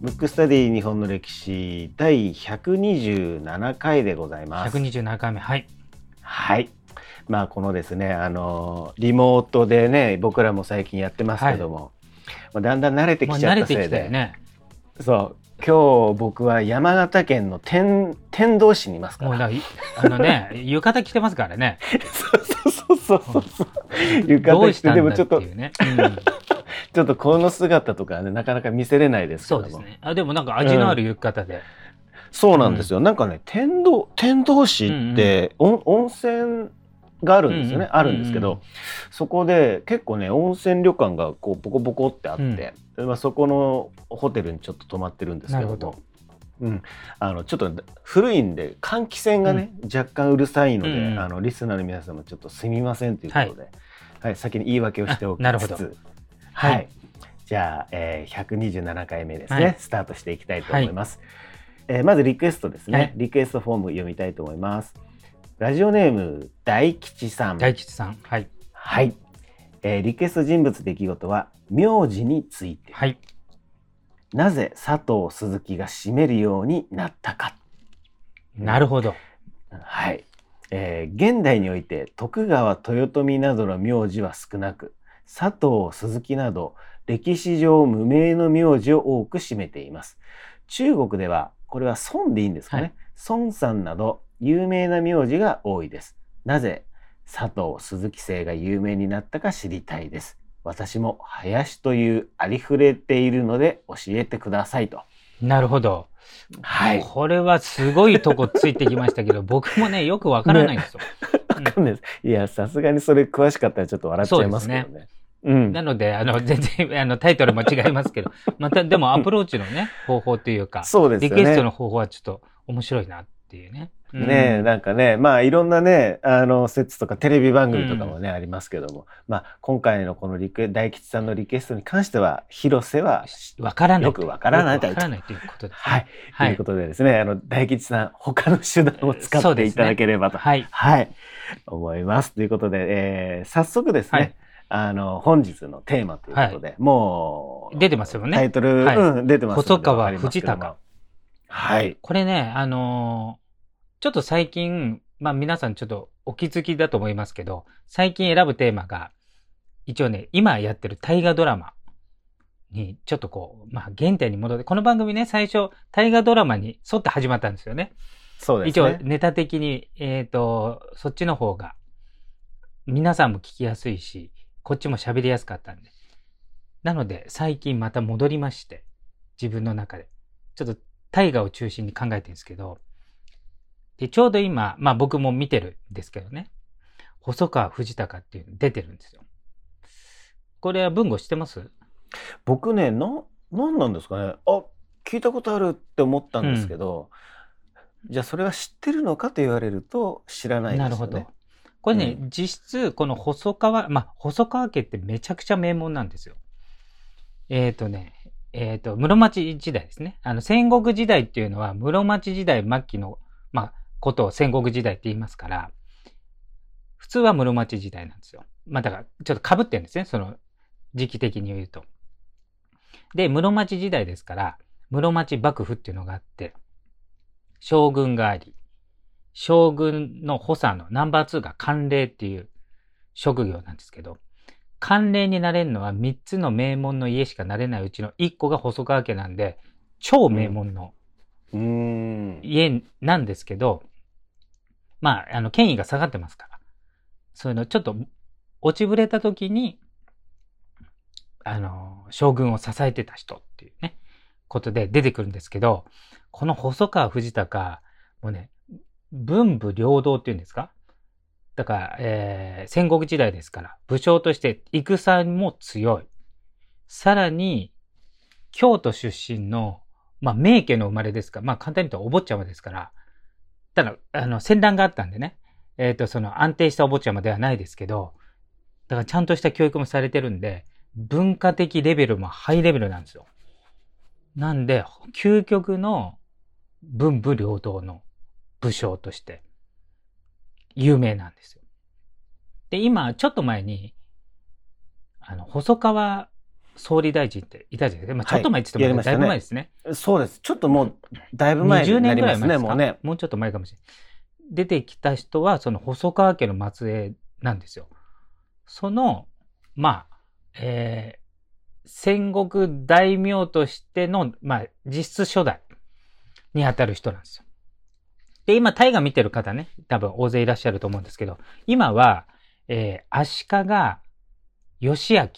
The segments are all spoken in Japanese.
ブックスタディ日本の歴史第127回でございます。127回目はい。はい。まあこのですね、あのリモートでね、僕らも最近やってますけども、まあだんだん慣れてもうきちゃ慣れてきたったせいで、よね。そう。今日僕は山形県の天天童市にいますから。もうだいあのね 浴衣着てますからね。そうそうそうそうそう。浴ど衣着てでもちょっと ちょっとこの姿とかねなかなか見せれないですけども。そうですね。あでもなんか味のある浴衣で、そうなんですよ。なんかね、天童、天童市って、温温泉があるんですよね。うんうん。あるんですけど、うんうんそこで結構ね、温泉旅館がこうボコボコってあって、まあ、そこのホテルにちょっと泊まってるんですけども。うん、あのちょっと古いんで換気扇がね、若干うるさいので、うんうん。あのリスナーの皆様ちょっとすみませんということで、はい。先に言い訳をしておきつつあなるほど。はい、はい。じゃあ、えー、127回目ですね、はい。スタートしていきたいと思います、えーまずリクエストですね、はい。リクエストフォーム読みたいと思います。ラジオネーム大吉さん。大吉さん。はい。はい、えーリクエスト人物出来事は名字について。はいなぜ佐藤鈴木が占めるようになったか。なるほど。はい、えー現代において徳川豊臣などの名字は少なく佐藤鈴木など歴史上無名の名字を多く占めています。中国ではこれは孫でいいんですかね、はい。孫さんなど有名な名字が多いです。なぜ佐藤鈴木姓が有名になったか知りたいです私も林というありふれているので教えてくださいと。なるほど。はい。これはすごいとこついてきましたけど 僕もねよくわからないんですよ、うん。わかんないです。いやさすがにそれ詳しかったらちょっと笑っちゃいますけどね。うんなので、あの、全然、あの、タイトルも違いますけど、また、でもアプローチのね、方法というか、そうですよね。リクエストの方法はちょっと面白いなっていうね。うん。ねえなんかねまあいろんなねあの説とかテレビ番組とかもね、ありますけども。まあ今回のこのリクエ大吉さんのリクエストに関しては広瀬はわからない。よくわからないよくわからないということです、ね。はい、はい。ということでですねあの大吉さん他の手段を使っていただければと、はい。はい。思います。ということで、えー早速ですね、はい。あの本日のテーマということで、もう出てますよね。タイトル、はい。うん、出てます細川藤孝はい。これね、あのーちょっと最近、まあ皆さんちょっとお気づきだと思いますけど、最近選ぶテーマが、一応ね、今やってる大河ドラマに、ちょっとこう、まあ原点に戻って、この番組ね、最初、大河ドラマに沿って始まったんですよね。そうです一応ねネタ的に、えっ、と、そっちの方が、皆さんも聞きやすいし、こっちも喋りやすかったんで。なので、最近また戻りまして、自分の中で。ちょっと大河を中心に考えてるんですけど、で、ちょうど今、まあ僕も見てるんですけどね、細川藤孝っていうの出てるんですよ。これは文語知ってます？僕ねななんなんですかねあ聞いたことあるって思ったんですけど、じゃあそれは知ってるのかと言われると知らないですよね。なるほど。これね、う実質、この細川、まあ、細川家ってめちゃくちゃ名門なんですよ。えっ、とね、えっ、と、室町時代ですね。あの、戦国時代っていうのは、室町時代末期の、まあ、ことを戦国時代って言いますから、普通は室町時代なんですよ。まあ、だから、ちょっと被ってるんですね。その、時期的に言うと。で、室町時代ですから、室町幕府っていうのがあって、将軍があり、将軍の補佐のナンバー2が官令っていう職業なんですけど、官令になれるのは3つの名門の家しかなれないうちの1個が細川家なんで、超名門の。家なんですけど、まあ、あの、権威が下がってますから、そういうのちょっと落ちぶれた時に、あの、将軍を支えてた人っていうね、ことで出てくるんですけど、この細川藤孝、もうね、文武両道っていうんですか？だから、えー戦国時代ですから、武将として戦も強い。さらに、京都出身の、まあ、名家の生まれですから、まあ、簡単に言うとお坊ちゃまですから、ただ、あの、戦乱があったんでね、えっ、と、その安定したお坊ちゃまではないですけど、だからちゃんとした教育もされてるんで、文化的レベルもハイレベルなんですよ。なんで、究極の文武両道の武将として有名なんですよ。で、今、ちょっと前に、あの、細川総理大臣っていたじゃないですか。まあ、ちょっと前って言っても、だいぶ前ですね。そうです。ちょっともう、だいぶ前20にな年ぐらりますね、い前ですかもうね。もうちょっと前かもしれない。出てきた人は、その細川家の末裔なんですよ。その、まあ、えー戦国大名としての、まあ、実質初代に当たる人なんですよ。で、今、大河見てる方ね、多分大勢いらっしゃると思うんですけど、今は、えー足利義明、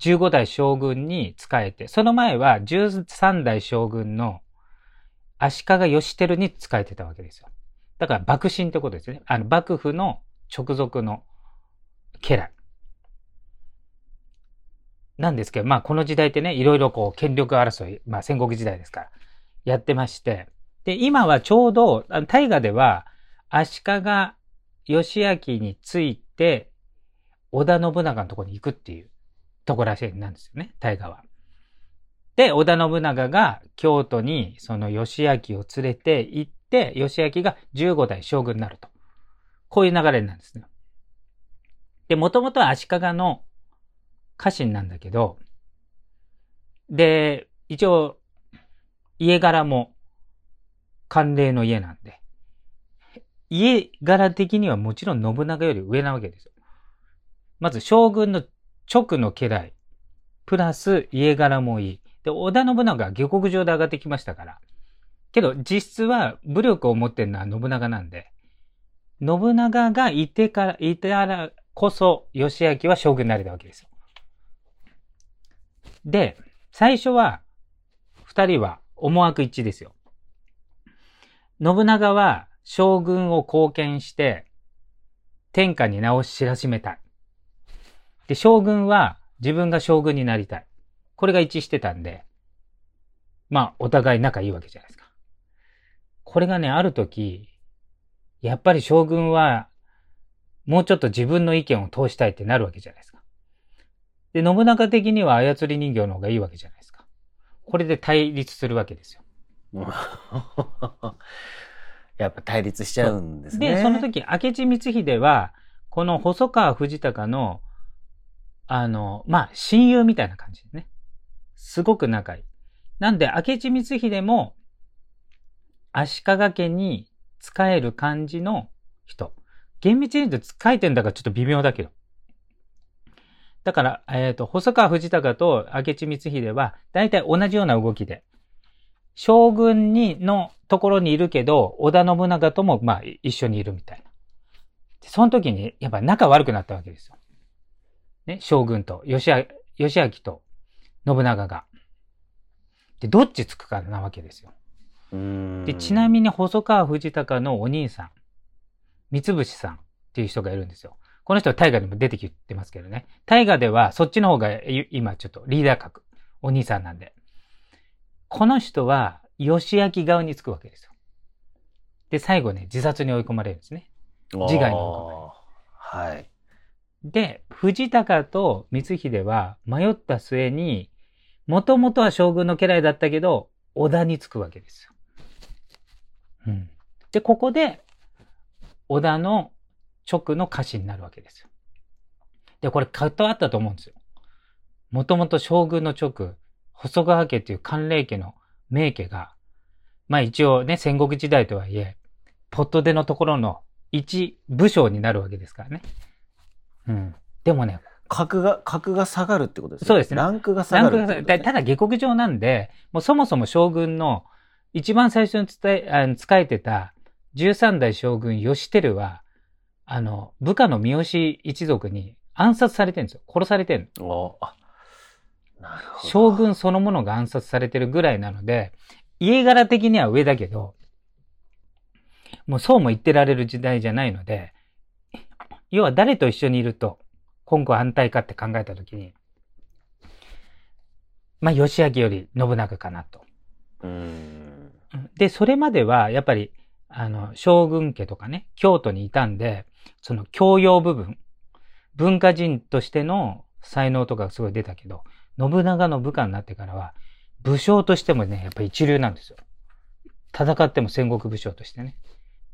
15代将軍に仕えて、その前は13代将軍の足利義輝に仕えてたわけですよ。だから幕臣ってことですね。あの、幕府の直属の家来。なんですけど、まあこの時代ってね、いろいろこう権力争い、まあ戦国時代ですから、やってまして。で、今はちょうど、大河では足利義明について、織田信長のところに行くっていうところらしいなんですよね、大河は。で、織田信長が京都にその義明を連れて行って、義明が15代将軍になると。こういう流れなんですね。で、もともとは足利の家臣なんだけど、で、一応、家柄も慣例の家なんで、家柄的にはもちろん信長より上なわけですよ。まず将軍の直の家来、プラス家柄もいい。で、織田信長は下克上で上がってきましたから。けど、実質は武力を持ってるのは信長なんで、信長がいてから、いてからこそ、義明は将軍になれたわけですよ。で、最初は、二人は思惑一致ですよ。信長は将軍を貢献して、天下に名を知らしめたい。で、将軍は自分が将軍になりたい。これが一致してたんで、まあ、お互い仲いいわけじゃないですか。これがね、ある時、やっぱり将軍は、もうちょっと自分の意見を通したいってなるわけじゃないですか。で、信長的には操り人形の方がいいわけじゃないですか。これで対立するわけですよ。やっぱ対立しちゃうんですね。で、その時、明智光秀は、この細川藤孝の、あの、まあ、親友みたいな感じでね。すごく仲いい。なんで、明智光秀も、足利家に仕える感じの人。厳密に言うと仕えてんだからちょっと微妙だけど。だから、えっ、と、細川藤孝と明智光秀は、大体同じような動きで、将軍に、のところにいるけど、織田信長とも、まあ、一緒にいるみたいな。その時に、やっぱ仲悪くなったわけですよ。ね、将軍と、義明義明と信長が。で、どっちつくかなわけですよ。で、ちなみに細川藤孝のお兄さん、三菱さんっていう人がいるんですよ。この人は大河にも出てきてますけどね。大河ではそっちの方がい今ちょっとリーダー格、お兄さんなんで。この人は義明側につくわけですよ。で、最後ね、自殺に追い込まれるんですね。自害のあーはい。で、藤高と光秀は迷った末に、もともとは将軍の家来だったけど、織田につくわけですよ。うん。で、ここで、織田の直の家臣になるわけですよ。で、これ、関わったと思うんですよ。もともと将軍の直、細川家っていう関連家の名家が、まあ一応ね、戦国時代とはいえ、ポットでのところの一武将になるわけですからね。うん。でもね、格が、格が下がるってことですね。そうですねランクが下ががるね。ただ下克上なんで、もうそもそも将軍の一番最初に伝え、あの使えてた13代将軍義輝は、あの、部下の三好一族に暗殺されてるんですよ。殺されてるの。おあ、なるほど。将軍そのものが暗殺されてるぐらいなので、家柄的には上だけど、もうそうも言ってられる時代じゃないので、要は誰と一緒にいると、今後反対かって考えたときに、まあ、義明より信長かなと。で、それまでは、やっぱり、あの、将軍家とかね、京都にいたんで、その教養部分、文化人としての才能とかがすごい出たけど、信長の部下になってからは、武将としてもね、やっぱり一流なんですよ。戦っても戦国武将としてね。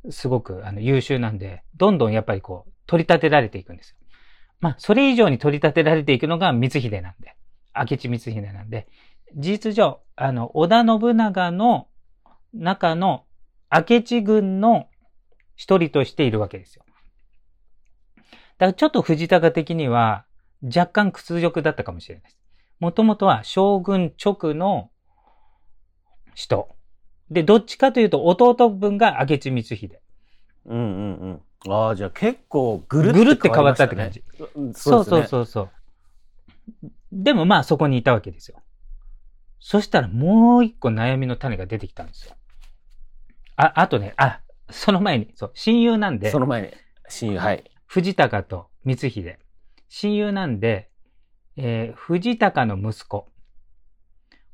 すごくあの優秀なんで、どんどんやっぱりこう、取り立てられていくんですよ。まあ、それ以上に取り立てられていくのが光秀なんで、明智光秀なんで、事実上、あの、織田信長の中の明智軍の一人としているわけですよ。だからちょっと藤高的には若干屈辱だったかもしれないです。もともとは将軍直の人。で、どっちかというと弟分が明智光秀。うんうんうん。ああ、じゃあ結構ぐるぐるって変わったって感じ。うんそうそううそうそう。でもまあそこにいたわけですよ。そしたらもう一個悩みの種が出てきたんですよ。あ、あとね、あ、その前に、そう、親友なんでそ、の前に、親友、はい。藤高と光秀。親友なんで、えー藤高の息子、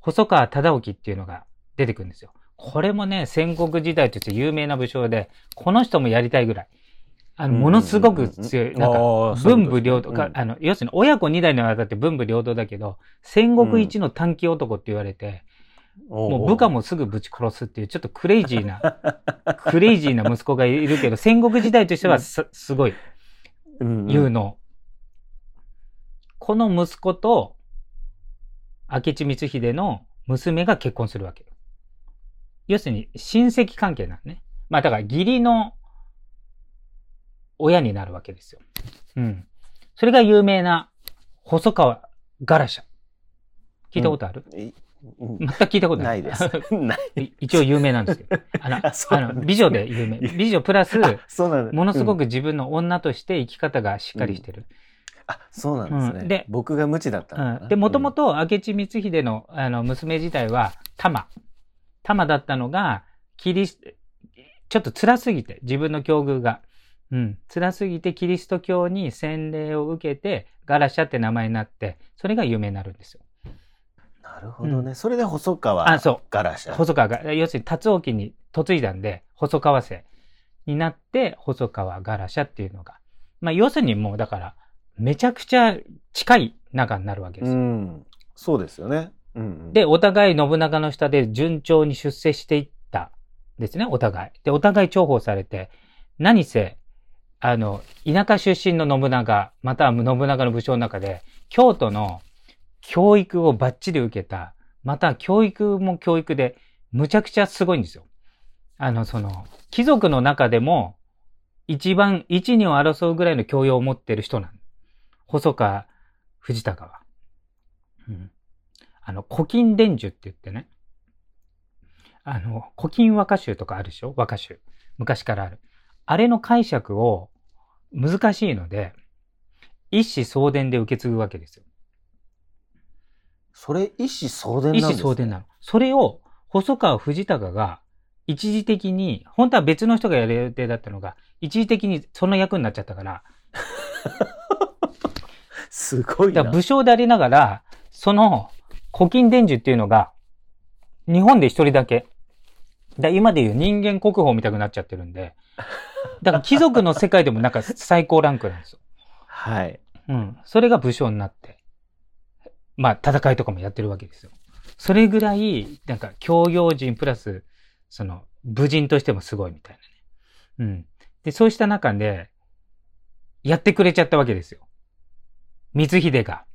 細川忠興っていうのが出てくるんですよ。これもね、戦国時代として有名な武将で、この人もやりたいぐらい。あの、ものすごく強い。なんか、文武両道か、うんあの、要するに親子二代にわたって文武両道だけど、戦国一の短期男って言われて、もう部下もすぐぶち殺すっていう、ちょっとクレイジーな、クレイジーな息子がいるけど、戦国時代としてはすすごいうん有能。この息子と、明智光秀の娘が結婚するわけよ。要するに親戚関係なんね。まあだから義理の親になるわけですよ。うん。それが有名な細川ガラシャ。聞いたことある、いうん全く聞いたことな。ないいです。ない。い一応有名なんですけど。あの、あの美女で有名。美女プラス、ものすごうんく自分の女として生き方がしっかりしてる。あ、そうなんですね。うんで僕が無知だったうんで、もともと明智光秀のあの娘自体は玉。玉だったのが、キリス、ちょっと辛すぎて、自分の境遇が。うん。辛すぎてキリスト教に洗礼を受けて、ガラシャって名前になって、それが有名になるんですよ。なるほどね。それで細川あそうガラシャ。細川が、要するに達王記に嫁いだんで、細川姓になって、細川ガラシャっていうのが。まあ、要するにもうだから、めちゃくちゃ近い仲になるわけですよ。うん。そうですよね。で、お互い信長の下で順調に出世していったですね、お互い。で、お互い重宝されて、何せ、あの、田舎出身の信長、または信長の武将の中で、京都の教育をバッチリ受けた、また教育も教育で、むちゃくちゃすごいんですよ。あの、その、貴族の中でも、一番、一、二を争うぐらいの教養を持ってる人なの。細川藤高は。うん。あの、古今伝授って言ってね。あの、古今和歌集とかあるでしょ？和歌集。昔からある。あれの解釈を難しいので、一子相伝で受け継ぐわけですよ。それ一子相伝なん一です、ね、子相伝なの。それを、細川藤高が一時的に、本当は別の人がやる予定だったのが、一時的にその役になっちゃったから、すごいな。武将でありながら、その古今伝授っていうのが、日本で一人だけ。だ今でいう人間国宝みたくなっちゃってるんで、だから貴族の世界でもなんか最高ランクなんですよ。はい。うん。それが武将になって、まあ戦いとかもやってるわけですよ。それぐらい、なんか教養人プラス、その武人としてもすごいみたいなね。うん。で、そうした中で、やってくれちゃったわけですよ。光秀が。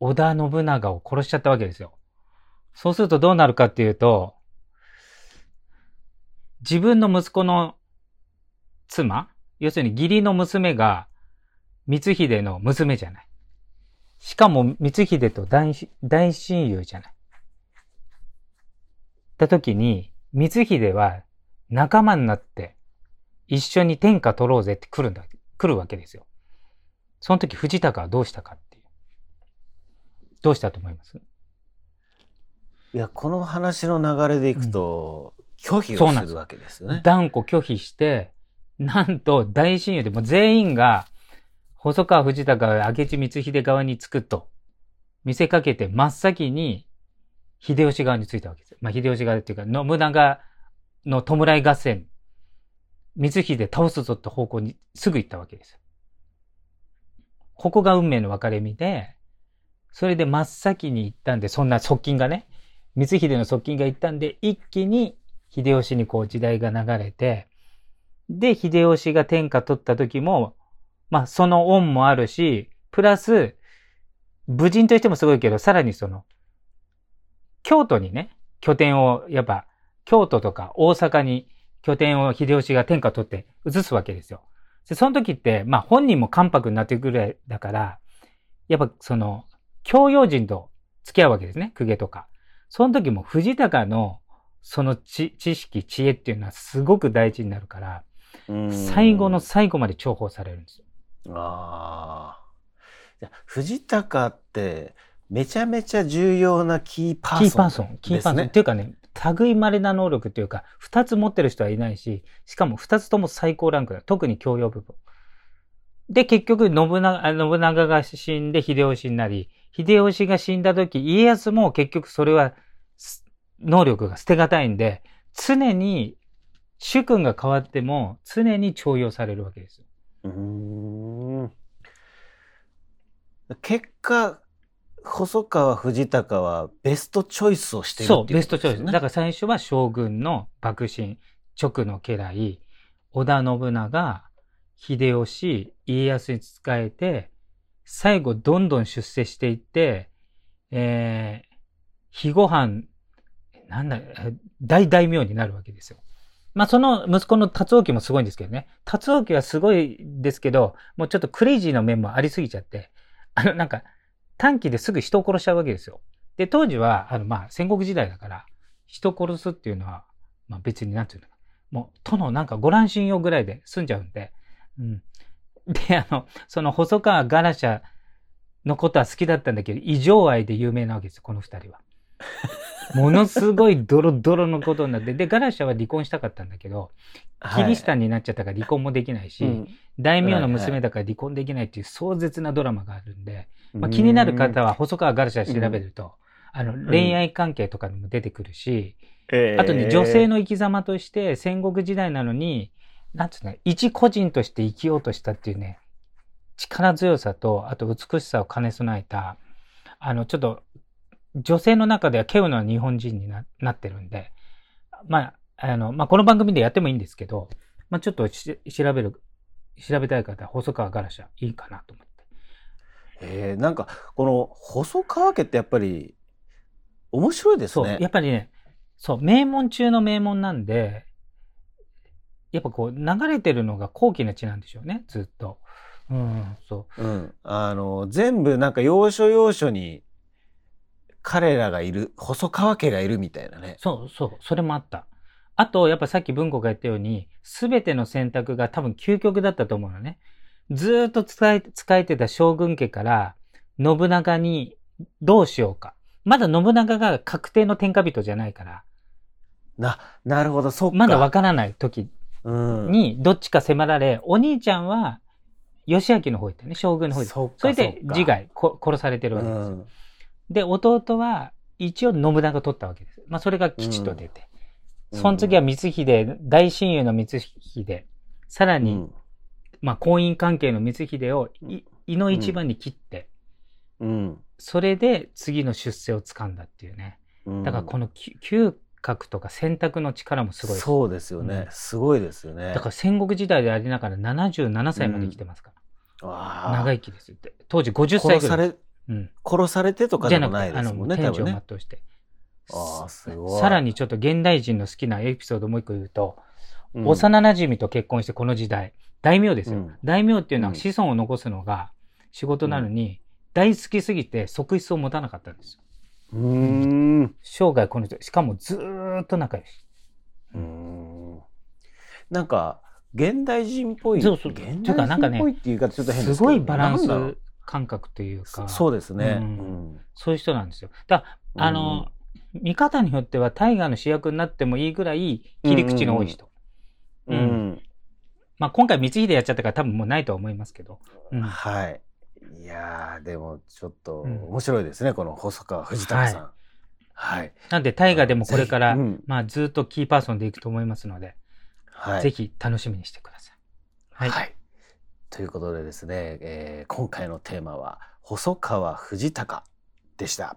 織田信長を殺しちゃったわけですよ。そうするとどうなるかっていうと、自分の息子の妻要するに義理の娘が光秀の娘じゃない。しかも光秀と大大親友じゃない。た時に、光秀は仲間になって一緒に天下取ろうぜって来るんだ、来るわけですよ。その時藤高はどうしたか。どうしたと思います？いや、この話の流れでいくと、拒否そうなんですをするわけですよね。断固拒否して、なんと大親友でもう全員が細川藤高が明智光秀側につくと見せかけて真っ先に秀吉側についたわけですよ。まあ秀吉側っていうか信長の弔い合戦、光秀倒すぞって方向にすぐ行ったわけですよ。ここが運命の分かれ目で、それで真っ先に行ったんで、そんな側近がね、光秀の側近が行ったんで、一気に秀吉にこう時代が流れて、で、秀吉が天下取った時も、まあその恩もあるし、プラス、武人としてもすごいけど、さらにその、京都にね、拠点を、やっぱ、京都とか大阪に拠点を秀吉が天下取って移すわけですよ。で、その時って、まあ本人も関白になってくるぐらいだから、やっぱその、教養人と付き合うわけですね、公家とか。その時も藤高のその知識、知恵っていうのはすごく大事になるから、最後の最後まで重宝されるんですよ。ああ。藤高ってめちゃめちゃ重要なキーパーソン、ね、キーパーソン。キーパーソン。っていうかね、類稀な能力っていうか、二つ持ってる人はいないし、しかも二つとも最高ランクだ。特に教養部分。で、結局、信長、信長が死んで秀吉になり、秀吉が死んだ時、家康も結局それは、能力が捨てがたいんで、常に、主君が変わっても、常に重用されるわけです。うん結果、細川藤孝はベストチョイスをしていう、ね、そう、ベストチョイス。だから最初は将軍の幕臣、直の家来、織田信長、秀吉、家康に仕えて、最後どんどん出世していって、えー、肥後藩、なんだ、大大名になるわけですよ。まあ、その息子の達王家もすごいんですけどね。達王家はすごいですけど、もうちょっとクレイジーな面もありすぎちゃって、あの、なんか、短期ですぐ人を殺しちゃうわけですよ。で、当時は、あの、まあ、戦国時代だから、人殺すっていうのは、まあ別になんていうのもう、殿なんかご乱心用ぐらいで済んじゃうんで、うん。で、あの、その細川ガラシャのことは好きだったんだけど、異常愛で有名なわけですよ、この二人は。ものすごいドロドロのことになって、で、ガラシャは離婚したかったんだけど、キリシタンになっちゃったから離婚もできないし、はい大名の娘だから離婚できないっていう壮絶なドラマがあるんで、まあ、気になる方は細川ガラシャ調べると、あの、恋愛関係とかにも出てくるし、あとね、女性の生き様として戦国時代なのに、なんつうの、一個人として生きようとしたっていうね、力強さと、あと美しさを兼ね備えた、あの、ちょっと、女性の中では稀有な日本人にななってるんで、まあ、あの、まあ、この番組でやってもいいんですけど、まあ、ちょっと調べる、調べたい方は細川ガラシャいいかなと思って。えー、なんか、この細川家ってやっぱり、面白いですね。そう、やっぱりね、そう、名門中の名門なんで、やっぱこう、流れてるのが高貴な地なんでしょうね、ずっと。うん、そう。うん。あの、全部なんか要所要所に、彼らがいる、細川家がいるみたいなね。そうそう、それもあった。あと、やっぱさっき文庫が言ったように、すべての選択が多分究極だったと思うのね。ずっと使え、使えてた将軍家から、信長にどうしようか。まだ信長が確定の天下人じゃないから。な、なるほど、そっか。まだわからない時に、どっちか迫られ、お兄ちゃんは、義明の方行ってね、将軍の方行って。そそれで自害殺されてるわけですよ。うん、で、弟は、一応信長取ったわけです。まあ、それが吉と出て。うん、その次は光秀、大親友の光秀。さらに、うん、まあ、婚姻関係の光秀を胃の一番に切って、うん、それで次の出世を掴んだっていうね。だからこの嗅覚とか選択の力もすごいそうですよね、うん、すごいですよね。だから戦国時代でありながら77歳まで生きてますから。うん、長生きですって。当時50歳ぐらい。殺され、うん、殺されてとかでもないですもんね、天井を全うして。あすごい。さらにちょっと現代人の好きなエピソードもう一個言うと、うん、幼馴染と結婚してこの時代、大名ですよ。うん、大名っていうのは子孫を残すのが仕事なのに、大好きすぎて側室を持たなかったんですよ。うん。生涯この人、しかもずっと仲良し。うん。なんか、現代人っぽい。そうそう。現代人っぽいっていうか、ちょっと変ですすごいバランス感覚というか。そうですね、うん、そういう人なんですよ。だあの、見方によっては大河の主役になってもいいぐらい切り口の多い人。うん、うん、まあ今回光秀やっちゃったから多分もうないとは思いますけど。はい。いやでもちょっと面白いですね、うん、この細川藤田さん。はい。はい、なんで大河でもこれから、うん、まあずっとキーパーソンでいくと思いますので、はい、ぜひ楽しみにしてください。はい。はい、ということでですね、えー、今回のテーマは細川藤孝でした。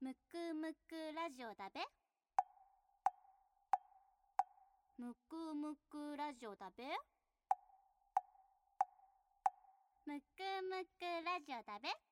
むくむくラジオだべむくむくラジオだべ？むくむくラジオだべ？